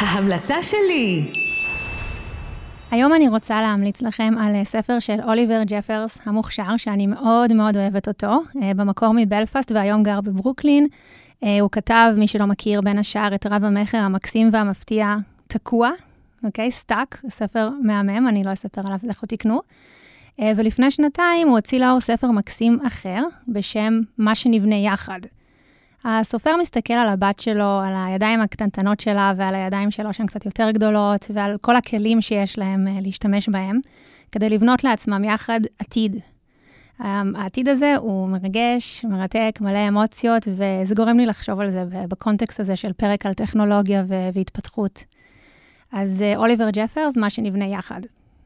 ההמלצה שלי. היום אני רוצה להמליץ לכם על אה, ספר של אוליבר ג'פרס המוכשר, שאני מאוד מאוד אוהבת אותו, אה, במקור מבלפאסט והיום גר בברוקלין. אה, הוא כתב, מי שלא מכיר, בין השאר את רב המכר המקסים והמפתיע תקוע, אוקיי? Stuck, ספר מהמם, אני לא אספר עליו, לכו תקנו. ולפני שנתיים הוא הוציא לאור ספר מקסים אחר, בשם מה שנבנה יחד. הסופר מסתכל על הבת שלו, על הידיים הקטנטנות שלה ועל הידיים שלו שהן קצת יותר גדולות, ועל כל הכלים שיש להם אה, להשתמש בהם, כדי לבנות לעצמם יחד עתיד. העתיד הזה הוא מרגש, מרתק, מלא אמוציות, וזה גורם לי לחשוב על זה בקונטקסט הזה של פרק על טכנולוגיה והתפתחות. אז אה, אוליבר ג'פרס, מה שנבנה יחד.